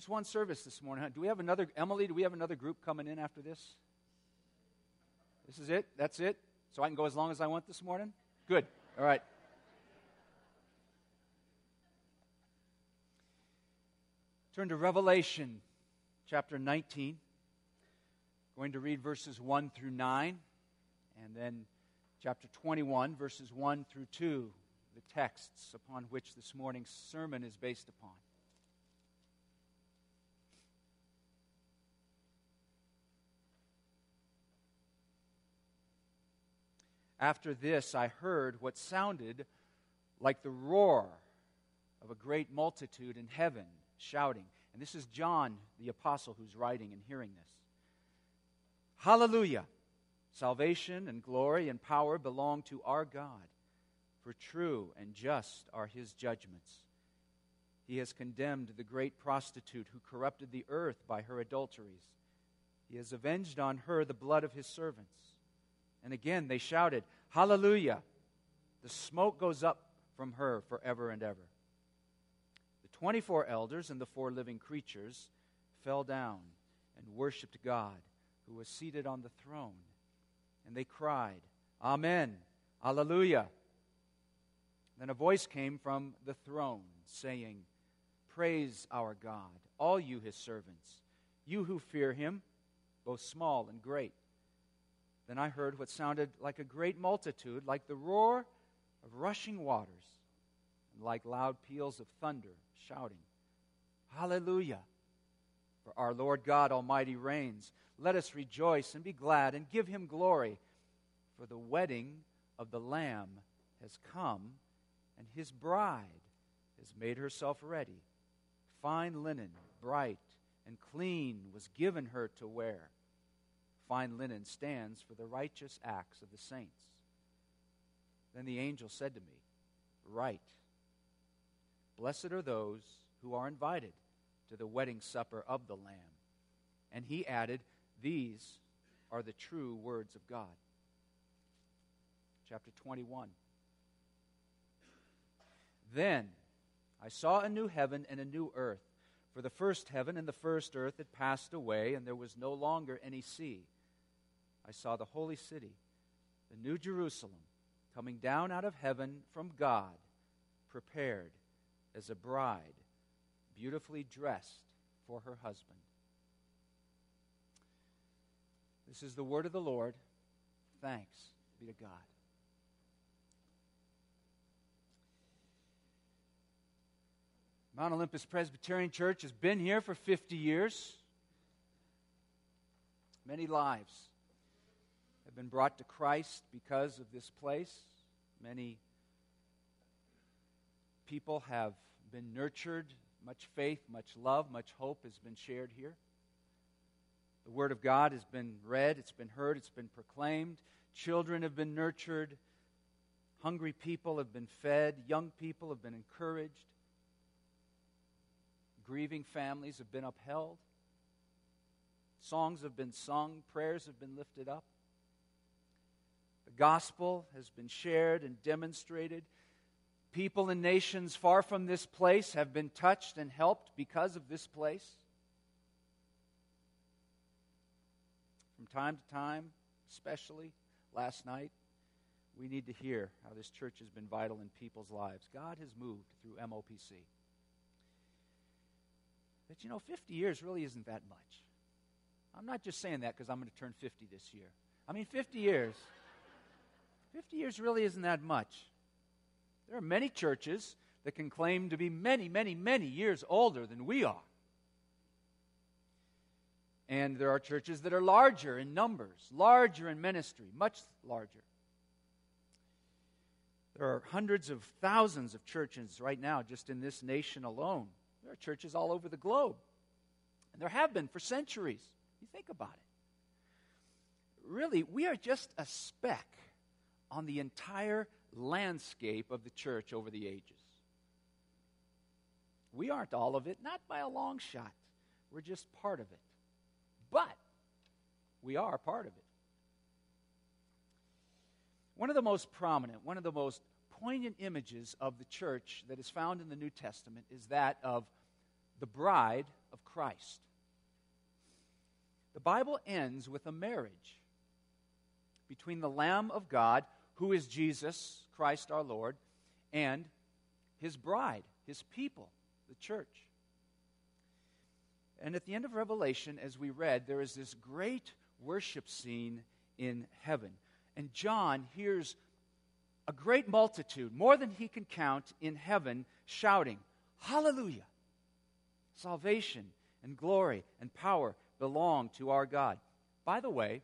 Just one service this morning. Do we have another, Emily, do we have another group coming in after this? This is it? That's it? So I can go as long as I want this morning? Good. All right. Turn to Revelation chapter 19. Going to read verses 1 through 9, and then chapter 21, verses 1 through 2, the texts upon which this morning's sermon is based upon. After this, I heard what sounded like the roar of a great multitude in heaven shouting. And this is John the Apostle who's writing and hearing this. Hallelujah! Salvation and glory and power belong to our God, for true and just are his judgments. He has condemned the great prostitute who corrupted the earth by her adulteries. He has avenged on her the blood of his servants. And again they shouted, Hallelujah! The smoke goes up from her forever and ever. The 24 elders and the four living creatures fell down and worshiped God, who was seated on the throne. And they cried, Amen, Hallelujah! Then a voice came from the throne, saying, Praise our God, all you his servants, you who fear him, both small and great. Then I heard what sounded like a great multitude, like the roar of rushing waters, and like loud peals of thunder shouting, Hallelujah! For our Lord God Almighty reigns. Let us rejoice and be glad and give him glory. For the wedding of the Lamb has come, and his bride has made herself ready. Fine linen, bright and clean, was given her to wear. Fine linen stands for the righteous acts of the saints. Then the angel said to me, Write Blessed are those who are invited to the wedding supper of the Lamb. And he added, These are the true words of God. Chapter 21. Then I saw a new heaven and a new earth. For the first heaven and the first earth had passed away, and there was no longer any sea. I saw the holy city, the new Jerusalem, coming down out of heaven from God, prepared as a bride beautifully dressed for her husband. This is the word of the Lord. Thanks be to God. Mount Olympus Presbyterian Church has been here for 50 years. Many lives been brought to Christ because of this place. Many people have been nurtured. Much faith, much love, much hope has been shared here. The Word of God has been read, it's been heard, it's been proclaimed. Children have been nurtured. Hungry people have been fed. Young people have been encouraged. Grieving families have been upheld. Songs have been sung. Prayers have been lifted up. Gospel has been shared and demonstrated. People and nations far from this place have been touched and helped because of this place. From time to time, especially last night, we need to hear how this church has been vital in people's lives. God has moved through MOPC. But you know, 50 years really isn't that much. I'm not just saying that because I'm going to turn 50 this year. I mean, 50 years. 50 years really isn't that much. There are many churches that can claim to be many, many, many years older than we are. And there are churches that are larger in numbers, larger in ministry, much larger. There are hundreds of thousands of churches right now just in this nation alone. There are churches all over the globe. And there have been for centuries. You think about it. Really, we are just a speck on the entire landscape of the church over the ages. We aren't all of it, not by a long shot. We're just part of it. But we are part of it. One of the most prominent, one of the most poignant images of the church that is found in the New Testament is that of the bride of Christ. The Bible ends with a marriage between the Lamb of God, who is Jesus Christ our Lord, and his bride, his people, the church. And at the end of Revelation, as we read, there is this great worship scene in heaven. And John hears a great multitude, more than he can count, in heaven shouting, Hallelujah! Salvation and glory and power belong to our God. By the way,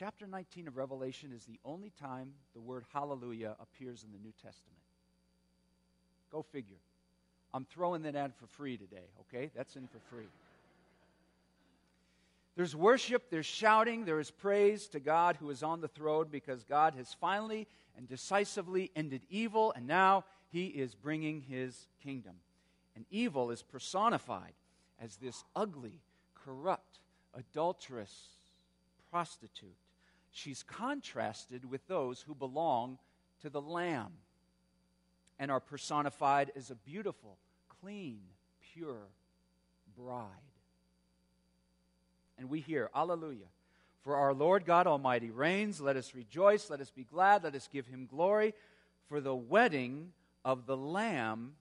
chapter 19 of Revelation is the only time the word hallelujah appears in the New Testament. Go figure. I'm throwing that ad for free today, okay? That's in for free. There's worship, there's shouting, there is praise to God who is on the throne because God has finally and decisively ended evil, and now he is bringing his kingdom. And evil is personified as this ugly, corrupt, adulterous prostitute. She's contrasted with those who belong to the Lamb and are personified as a beautiful, clean, pure bride. And we hear, Alleluia. For our Lord God Almighty reigns. Let us rejoice. Let us be glad. Let us give him glory. For the wedding of the Lamb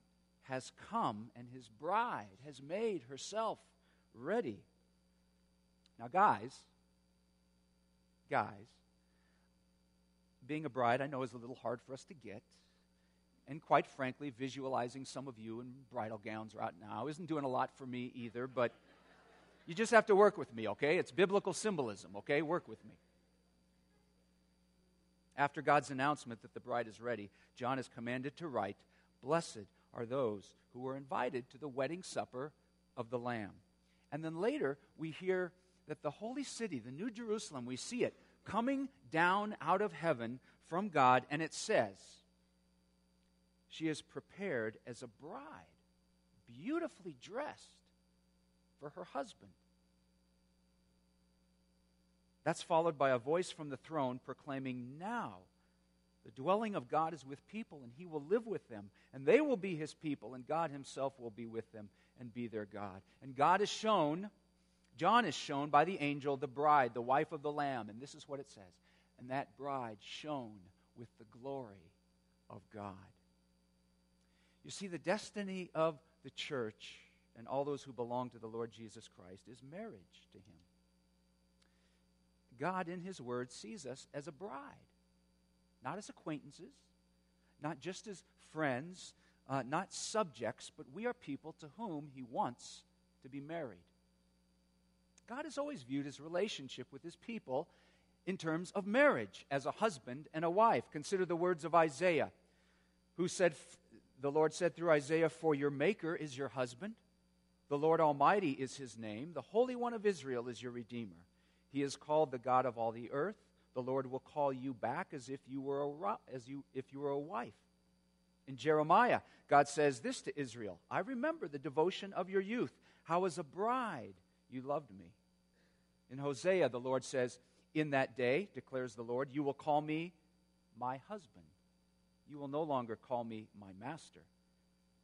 has come, and his bride has made herself ready. Now, guys, guys, being a bride, I know is a little hard for us to get. And quite frankly, visualizing some of you in bridal gowns right now isn't doing a lot for me either, but you just have to work with me, okay? It's biblical symbolism, okay? Work with me. After God's announcement that the bride is ready, John is commanded to write, Blessed are those who were invited to the wedding supper of the Lamb. And then later, we hear that the holy city, the New Jerusalem, we see it coming down out of heaven from God, and it says, She is prepared as a bride, beautifully dressed for her husband. That's followed by a voice from the throne proclaiming, Now the dwelling of God is with people, and he will live with them, and they will be his people, and God himself will be with them and be their God. And God is shown, John is shown by the angel, the bride, the wife of the Lamb, and this is what it says. And that bride shone with the glory of God. You see, the destiny of the church and all those who belong to the Lord Jesus Christ is marriage to him. God, in his word, sees us as a bride not as acquaintances, not just as friends, uh, not subjects, but we are people to whom He wants to be married. God has always viewed His relationship with His people in terms of marriage as a husband and a wife. Consider the words of Isaiah, who said, The Lord said through Isaiah, For your Maker is your husband, the Lord Almighty is His name, the Holy One of Israel is your Redeemer. He is called the God of all the earth. The Lord will call you back as if you were a, as you, if you were a wife. In Jeremiah, God says this to Israel I remember the devotion of your youth, how as a bride you loved me. In Hosea, the Lord says, In that day, declares the Lord, you will call me my husband. You will no longer call me my master.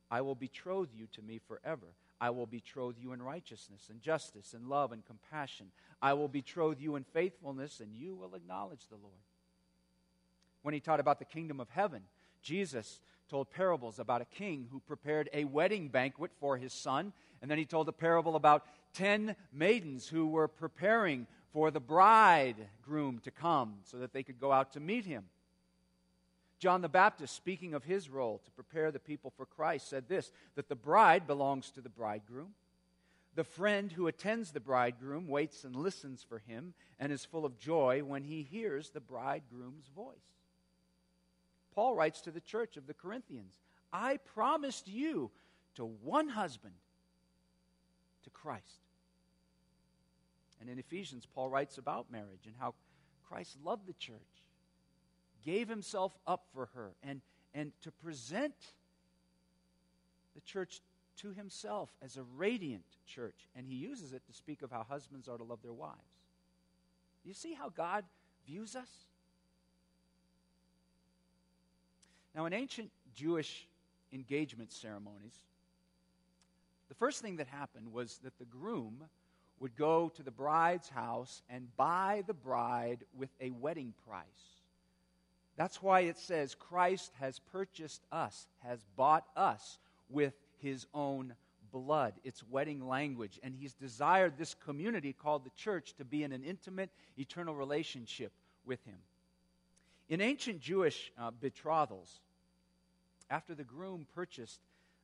I will betroth you to me forever. I will betroth you in righteousness and justice and love and compassion. I will betroth you in faithfulness, and you will acknowledge the Lord. When he taught about the kingdom of heaven, Jesus told parables about a king who prepared a wedding banquet for his son. And then he told a parable about ten maidens who were preparing for the bridegroom to come so that they could go out to meet him. John the Baptist, speaking of his role to prepare the people for Christ, said this that the bride belongs to the bridegroom. The friend who attends the bridegroom waits and listens for him and is full of joy when he hears the bridegroom's voice. Paul writes to the church of the Corinthians I promised you to one husband, to Christ. And in Ephesians, Paul writes about marriage and how Christ loved the church gave himself up for her and, and to present the church to himself as a radiant church. And he uses it to speak of how husbands are to love their wives. You see how God views us? Now, in ancient Jewish engagement ceremonies, The first thing that happened was that the groom would go to the bride's house and buy the bride with a wedding price. That's why it says Christ has purchased us, has bought us with his own blood. It's wedding language. And he's desired this community called the church to be in an intimate, eternal relationship with him. In ancient Jewish uh, betrothals, after the groom purchased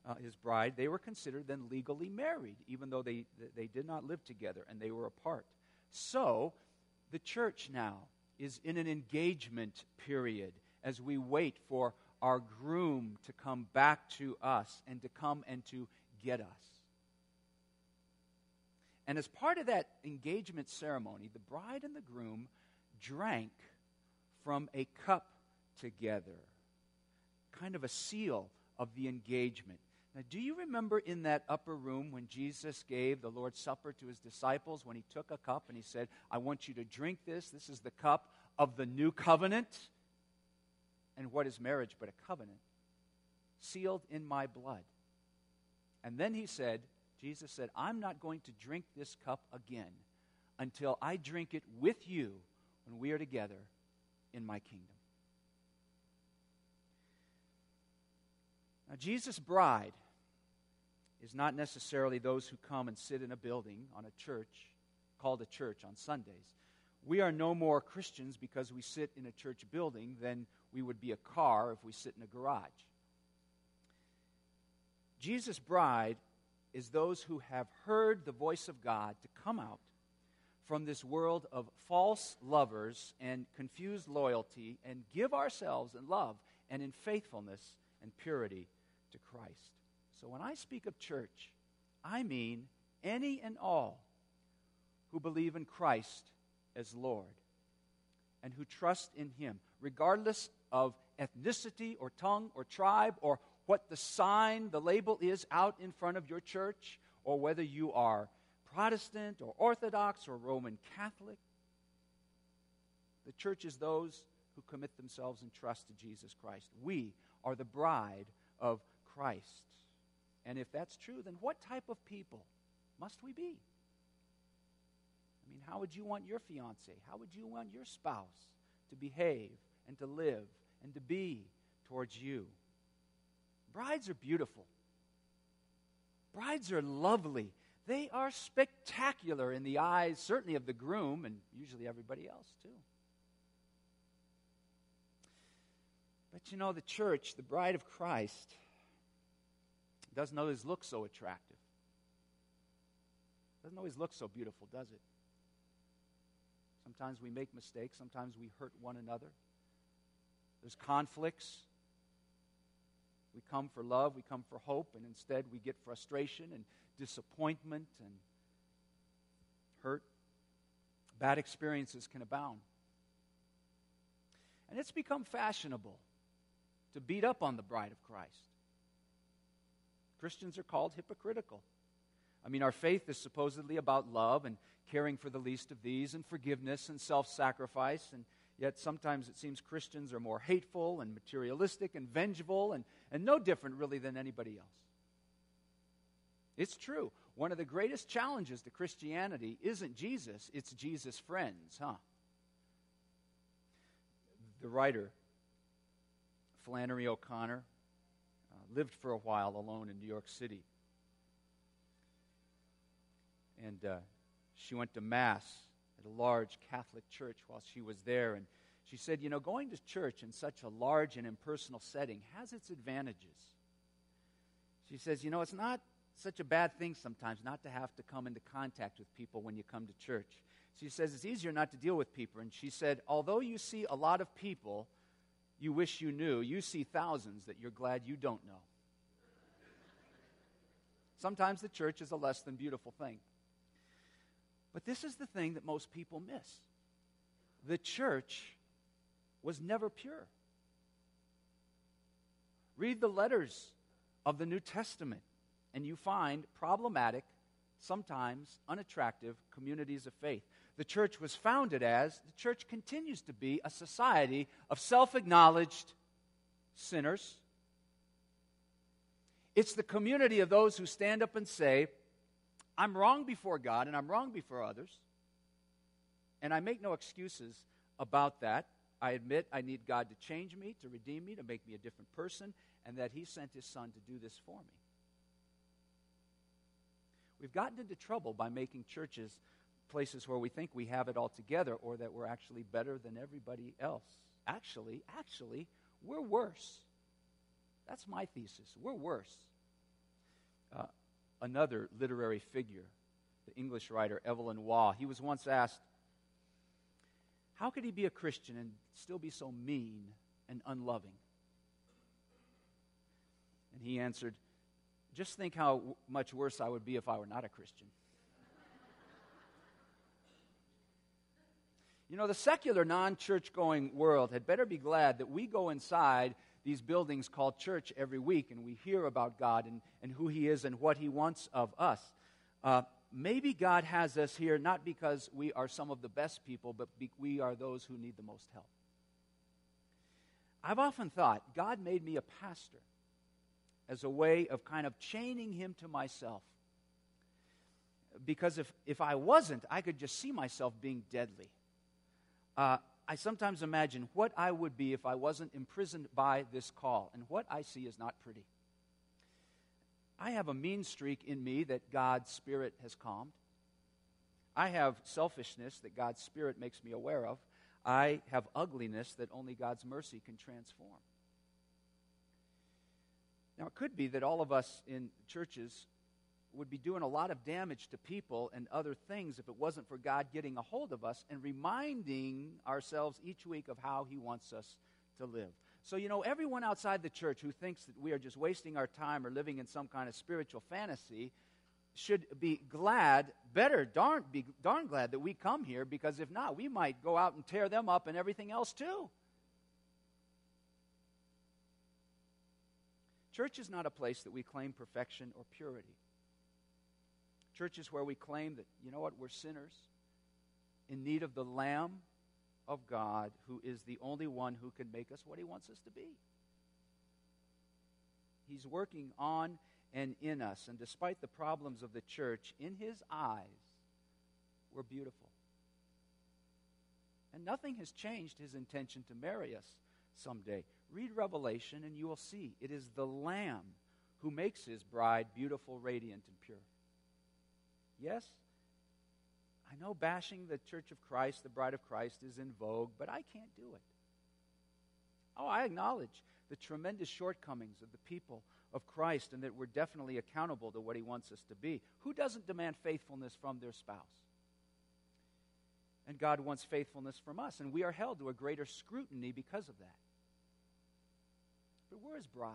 uh, his bride, they were considered then legally married, even though they, they did not live together and they were apart. So, the church now is in an engagement period as we wait for our groom to come back to us and to come and to get us. And as part of that engagement ceremony, the bride and the groom drank from a cup together, kind of a seal of the engagement. Now, do you remember in that upper room when Jesus gave the Lord's Supper to his disciples when he took a cup and he said, I want you to drink this? This is the cup of the new covenant. And what is marriage but a covenant? Sealed in my blood. And then he said, Jesus said, I'm not going to drink this cup again until I drink it with you when we are together in my kingdom. Now, Jesus' bride is not necessarily those who come and sit in a building on a church called a church on Sundays. We are no more Christians because we sit in a church building than we would be a car if we sit in a garage. Jesus' bride is those who have heard the voice of God to come out from this world of false lovers and confused loyalty and give ourselves in love and in faithfulness and purity to Christ. So when I speak of church, I mean any and all who believe in Christ as Lord and who trust in Him, regardless of ethnicity or tongue or tribe or what the sign, the label is out in front of your church, or whether you are Protestant or Orthodox or Roman Catholic. The church is those who commit themselves in trust to Jesus Christ. We are the bride of Christ. And if that's true, then what type of people must we be? I mean, how would you want your fiance? How would you want your spouse to behave and to live and to be towards you? Brides are beautiful. Brides are lovely. They are spectacular in the eyes, certainly of the groom, and usually everybody else, too. But you know, the church, the bride of Christ, doesn't always look so attractive. Doesn't always look so beautiful, does it? Sometimes we make mistakes, sometimes we hurt one another. There's conflicts. We come for love, we come for hope, and instead we get frustration and disappointment and hurt. Bad experiences can abound. And it's become fashionable to beat up on the bride of Christ. Christians are called hypocritical. I mean, our faith is supposedly about love and caring for the least of these and forgiveness and self sacrifice. And yet sometimes it seems Christians are more hateful and materialistic and vengeful and, and no different really than anybody else. It's true. One of the greatest challenges to Christianity isn't Jesus, it's Jesus' friends, huh? The writer, Flannery O'Connor, lived for a while alone in New York City. And uh, she went to Mass at a large Catholic church while she was there. And she said, You know, going to church in such a large and impersonal setting has its advantages. She says, You know, it's not such a bad thing sometimes not to have to come into contact with people when you come to church. She says it's easier not to deal with people. And she said, although you see a lot of people you wish you knew, you see thousands that you're glad you don't know. Sometimes the church is a less than beautiful thing. But this is the thing that most people miss the church was never pure. Read the letters of the New Testament and you find problematic, sometimes unattractive communities of faith. The church was founded as, the church continues to be, a society of self acknowledged sinners. It's the community of those who stand up and say, I'm wrong before God and I'm wrong before others. And I make no excuses about that. I admit I need God to change me, to redeem me, to make me a different person, and that He sent His Son to do this for me. We've gotten into trouble by making churches places where we think we have it all together or that we're actually better than everybody else. Actually, actually, we're worse. That's my thesis. We're worse. Uh, another literary figure, the English writer Evelyn Waugh, he was once asked, How could he be a Christian and still be so mean and unloving? And he answered, Just think how much worse I would be if I were not a Christian. You know, the secular, non church going world had better be glad that we go inside these buildings called church every week and we hear about God and, and who He is and what He wants of us. Uh, maybe God has us here not because we are some of the best people, but be- we are those who need the most help. I've often thought God made me a pastor as a way of kind of chaining Him to myself. Because if, if I wasn't, I could just see myself being deadly. Uh, I sometimes imagine what I would be if I wasn't imprisoned by this call, and what I see is not pretty. I have a mean streak in me that God's Spirit has calmed. I have selfishness that God's Spirit makes me aware of. I have ugliness that only God's mercy can transform. Now, it could be that all of us in churches would be doing a lot of damage to people and other things if it wasn't for God getting a hold of us and reminding ourselves each week of how He wants us to live. So, you know, everyone outside the church who thinks that we are just wasting our time or living in some kind of spiritual fantasy should be glad, better, darn, be darn glad that we come here because if not, we might go out and tear them up and everything else too. Church is not a place that we claim perfection or purity. Churches where we claim that, you know what, we're sinners in need of the Lamb of God who is the only one who can make us what he wants us to be. He's working on and in us. And despite the problems of the church, in his eyes, we're beautiful. And nothing has changed his intention to marry us someday. Read Revelation and you will see it is the Lamb who makes his bride beautiful, radiant, and pure. Yes, I know bashing the Church of Christ, the bride of Christ, is in vogue, but I can't do it. Oh, I acknowledge the tremendous shortcomings of the people of Christ and that we're definitely accountable to what he wants us to be. Who doesn't demand faithfulness from their spouse? And God wants faithfulness from us, and we are held to a greater scrutiny because of that. But we're his bride.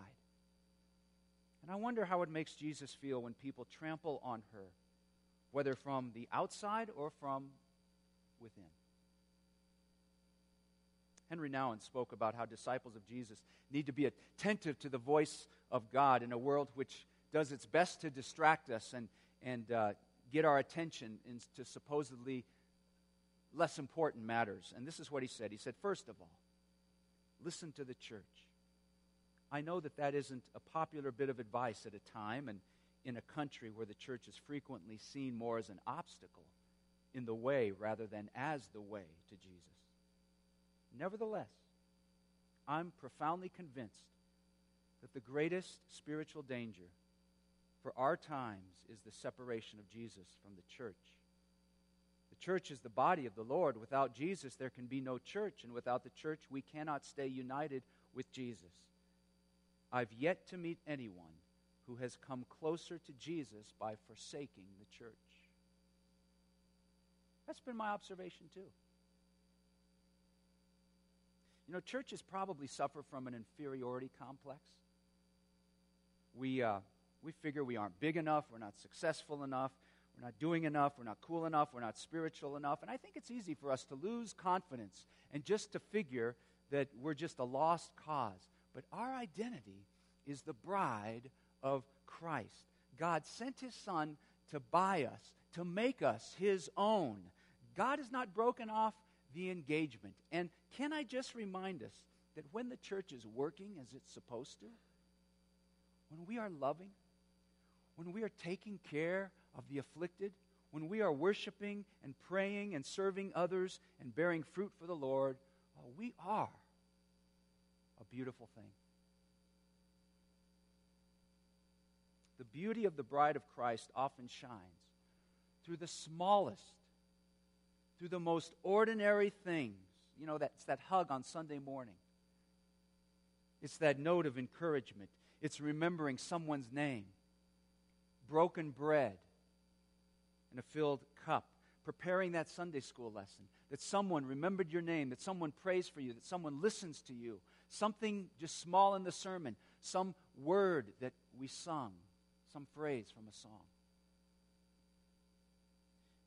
And I wonder how it makes Jesus feel when people trample on her whether from the outside or from within. Henri Nouwen spoke about how disciples of Jesus need to be attentive to the voice of God in a world which does its best to distract us and, and uh, get our attention into supposedly less important matters. And this is what he said. He said, first of all, listen to the church. I know that that isn't a popular bit of advice at a time, and in a country where the church is frequently seen more as an obstacle in the way rather than as the way to Jesus. Nevertheless, I'm profoundly convinced that the greatest spiritual danger for our times is the separation of Jesus from the church. The church is the body of the Lord. Without Jesus, there can be no church, and without the church, we cannot stay united with Jesus. I've yet to meet anyone who has come closer to Jesus by forsaking the church. That's been my observation too. You know, churches probably suffer from an inferiority complex. We, uh, we figure we aren't big enough, we're not successful enough, we're not doing enough, we're not cool enough, we're not spiritual enough. And I think it's easy for us to lose confidence and just to figure that we're just a lost cause. But our identity is the bride of Christ. God sent his son to buy us, to make us his own. God has not broken off the engagement. And can I just remind us that when the church is working as it's supposed to, when we are loving, when we are taking care of the afflicted, when we are worshiping and praying and serving others and bearing fruit for the Lord, well, we are a beautiful thing. Beauty of the bride of Christ often shines through the smallest, through the most ordinary things. You know, that's that hug on Sunday morning. It's that note of encouragement. It's remembering someone's name. Broken bread and a filled cup. Preparing that Sunday school lesson. That someone remembered your name. That someone prays for you. That someone listens to you. Something just small in the sermon. Some word that we sung. Some phrase from a song.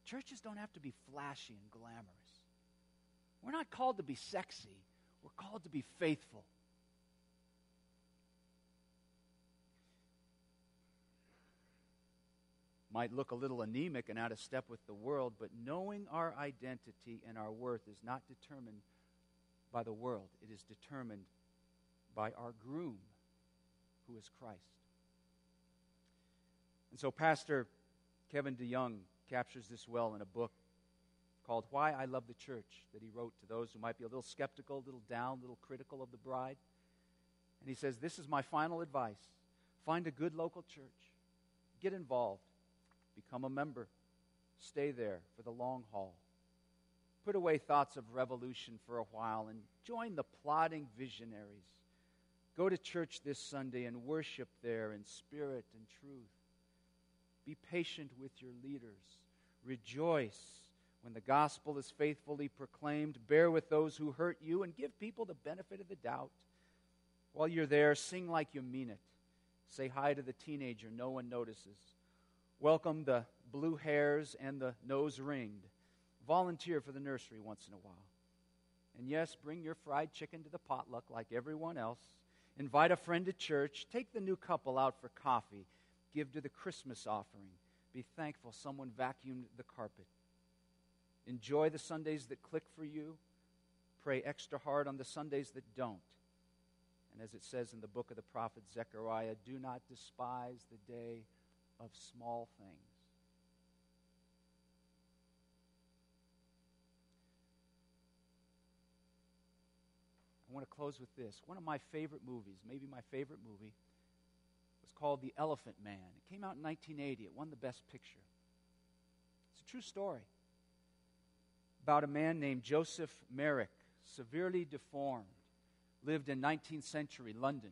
Churches don't have to be flashy and glamorous. We're not called to be sexy, we're called to be faithful. Might look a little anemic and out of step with the world, but knowing our identity and our worth is not determined by the world. It is determined by our groom, who is Christ. And so, Pastor Kevin DeYoung captures this well in a book called Why I Love the Church that he wrote to those who might be a little skeptical, a little down, a little critical of the bride. And he says, This is my final advice find a good local church, get involved, become a member, stay there for the long haul. Put away thoughts of revolution for a while and join the plodding visionaries. Go to church this Sunday and worship there in spirit and truth. Be patient with your leaders. Rejoice when the gospel is faithfully proclaimed. Bear with those who hurt you and give people the benefit of the doubt. While you're there, sing like you mean it. Say hi to the teenager no one notices. Welcome the blue hairs and the nose ringed. Volunteer for the nursery once in a while. And yes, bring your fried chicken to the potluck like everyone else. Invite a friend to church. Take the new couple out for coffee give to the Christmas offering. Be thankful someone vacuumed the carpet. Enjoy the Sundays that click for you. Pray extra hard on the Sundays that don't. And as it says in the book of the prophet Zechariah, do not despise the day of small things. I want to close with this. One of my favorite movies, maybe my favorite movie, called The Elephant Man. It came out in 1980. It won the Best Picture. It's a true story about a man named Joseph Merrick, severely deformed, lived in 19th century London.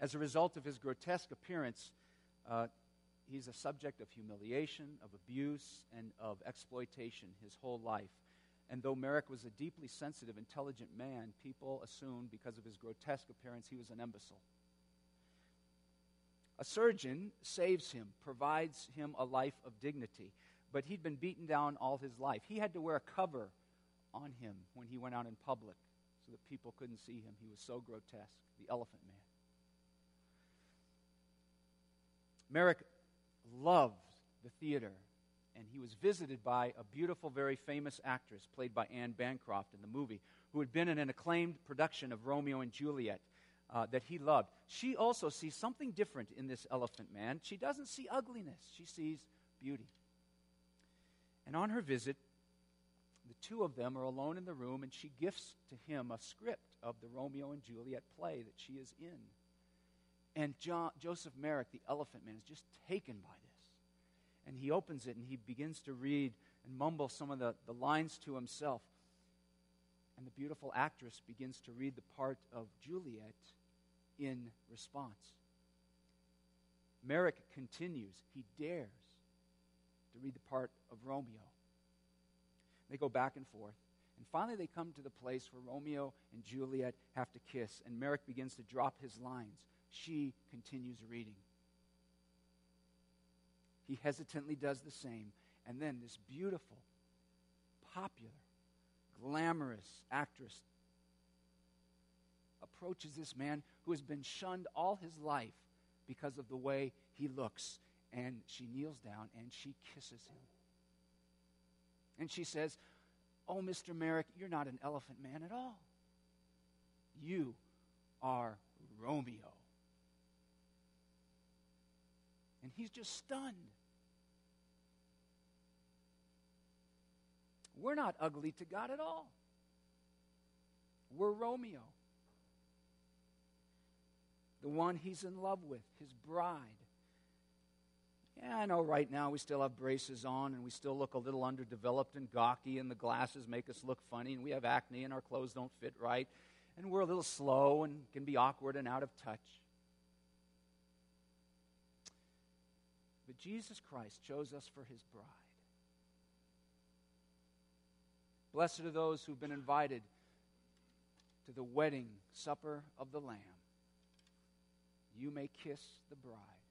As a result of his grotesque appearance, uh, he's a subject of humiliation, of abuse, and of exploitation his whole life. And though Merrick was a deeply sensitive, intelligent man, people assumed because of his grotesque appearance he was an imbecile. A surgeon saves him, provides him a life of dignity. But he'd been beaten down all his life. He had to wear a cover on him when he went out in public so that people couldn't see him. He was so grotesque, the elephant man. Merrick loved the theater, and he was visited by a beautiful, very famous actress played by Anne Bancroft in the movie, who had been in an acclaimed production of Romeo and Juliet uh, that he loved. She also sees something different in this elephant man. She doesn't see ugliness, she sees beauty. And on her visit, the two of them are alone in the room, and she gifts to him a script of the Romeo and Juliet play that she is in. And John, Joseph Merrick, the elephant man, is just taken by this. And he opens it and he begins to read and mumble some of the, the lines to himself. And the beautiful actress begins to read the part of Juliet in response. Merrick continues. He dares to read the part of Romeo. They go back and forth. And finally, they come to the place where Romeo and Juliet have to kiss, and Merrick begins to drop his lines. She continues reading. He hesitantly does the same. And then this beautiful, popular, glamorous actress approaches this man who has been shunned all his life because of the way he looks. And she kneels down and she kisses him. And she says, Oh, Mr. Merrick, you're not an elephant man at all. You are Romeo. and he's just stunned. We're not ugly to God at all. We're Romeo, the one he's in love with, his bride. Yeah, I know right now we still have braces on and we still look a little underdeveloped and gawky, and the glasses make us look funny, and we have acne and our clothes don't fit right, and we're a little slow and can be awkward and out of touch. But Jesus Christ chose us for his bride. Blessed are those who've been invited to the wedding supper of the Lamb. You may kiss the bride.